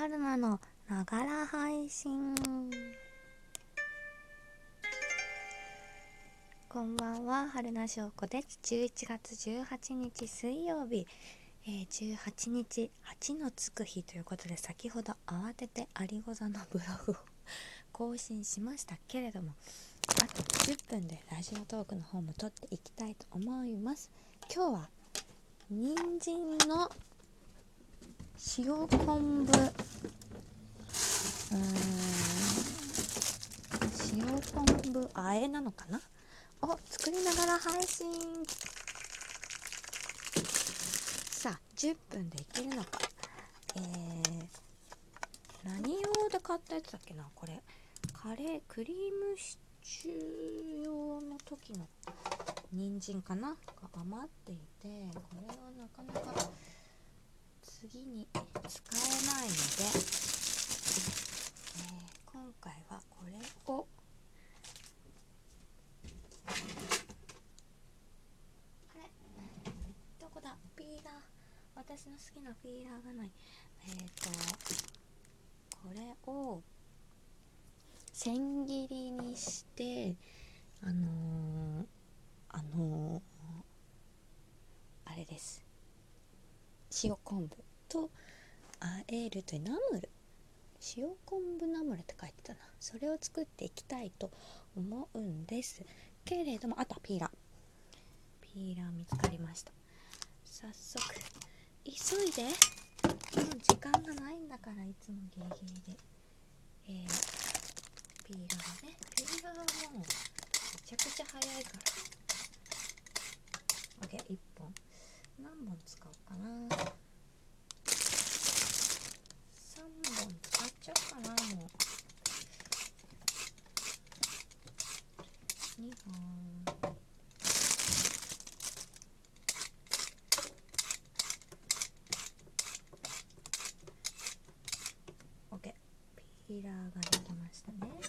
春菜のながら配信。こんばんは。春菜翔子です。11月18日水曜日、えー、18日8のつく日ということで先ほど慌ててありご座のブログを更新しましたけれどもあと10分でラジオトークの方も撮っていきたいと思います。今日は人参の塩昆布。うーん。塩昆布あえなのかな？を作りながら配信。さあ10分でいけるのか。えー、何用で買ったやつだっけな？これ。カレークリームシチュー用の時の人参かな？が余っていてこれはなかなか次に使えないので、えー、今回はこれをあれ？どこだ？ピーラー。私の好きなピーラーがない。えっ、ー、とこれを千切りにしてあのー、あのー、あれです。塩昆布。とあえるというナムル塩昆布ナムルって書いてたな。それを作っていきたいと思うんですけれどもあとはピーラー。ピーラー見つかりました。早速急いで。もう時間がないんだからいつもギリギリで。えーピーラーね。ピーラーはもうめちゃくちゃ早いから。OK1 本。何本使おうかな3本使っちゃおうかなもう2本オッケーピーラーができましたね。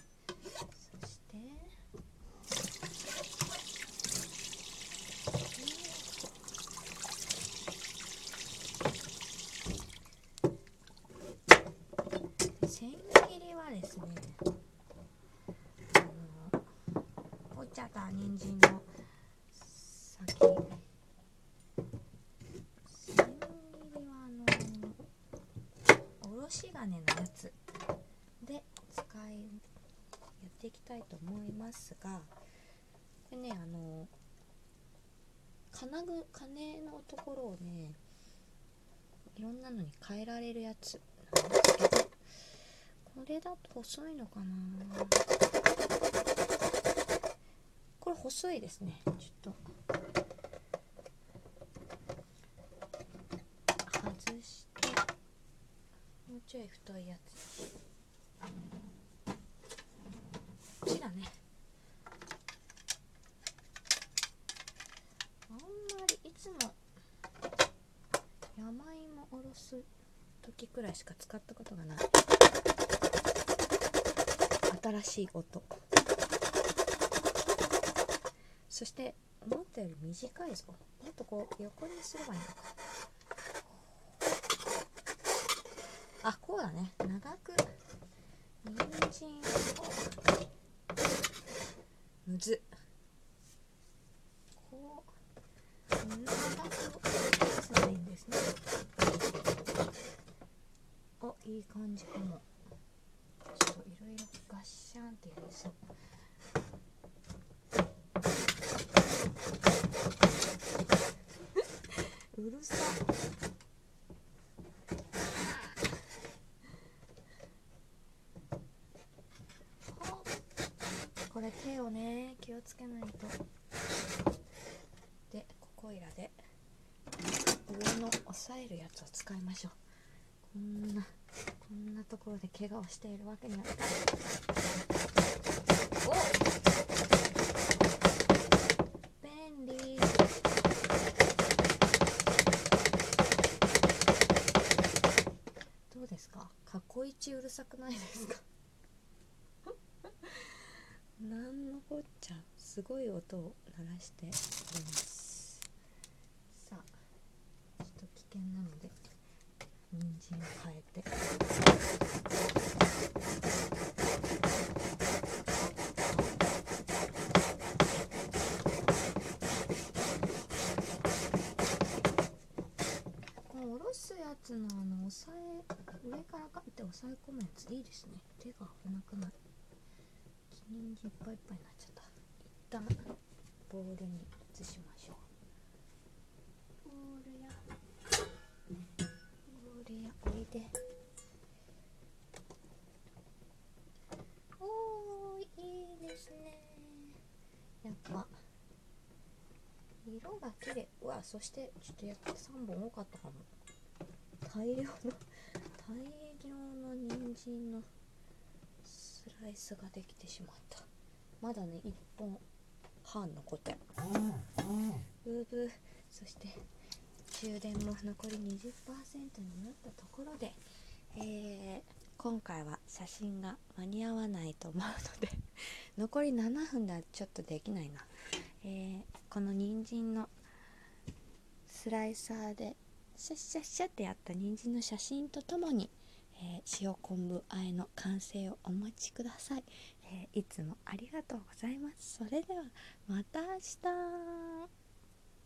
ですねあのお茶と人参の先千切りはおろし金のやつで使いやっていきたいと思いますがでねあの金具金のところをねいろんなのに変えられるやつ。なんですけどこれだと細いのかな。これ細いですね。ちょっと。外して。もうちょい太いやつこっちだねあんいつも山芋おろす時くらいしか使ったことがない。新しい音。そして思ったより短いぞ。もっとこう横にすればいいのか。あこうだね。長く。人参。をむず。う長くすないんですねおいい感じかもろいろガッシャンってやりそううるさこれ手をね気をつけないとでここいらで上の押さえるやつを使いましょう。こんなこんなところで怪我をしているわけにはいかない。お便利。どうですか？過去一うるさくないですか？なんのこっちゃ。すごい音を鳴らしております。さあちょっと危険なので人参変えて。このおろすやつのあの押さえ上からかって押さえ込むやついいですね。手が危なくない。人参いっぱいいっぱいになっちゃった。一旦ボウルに移しましょう。色が綺麗。うわそしてちょっとやっぱ3本多かったかも。大量の大量の人参のスライスができてしまった。まだね1本半残って。ブーブー。そして充電も残り20%になったところで、えー今回は写真が間に合わないと思うので残り7分ではちょっとできないな、えーこの人参のスライサーでシャッシャッシャってやった人参の写真とともに、えー塩昆布あえの完成をお待ちください、えーいつもありがとうございます。それではまた明日。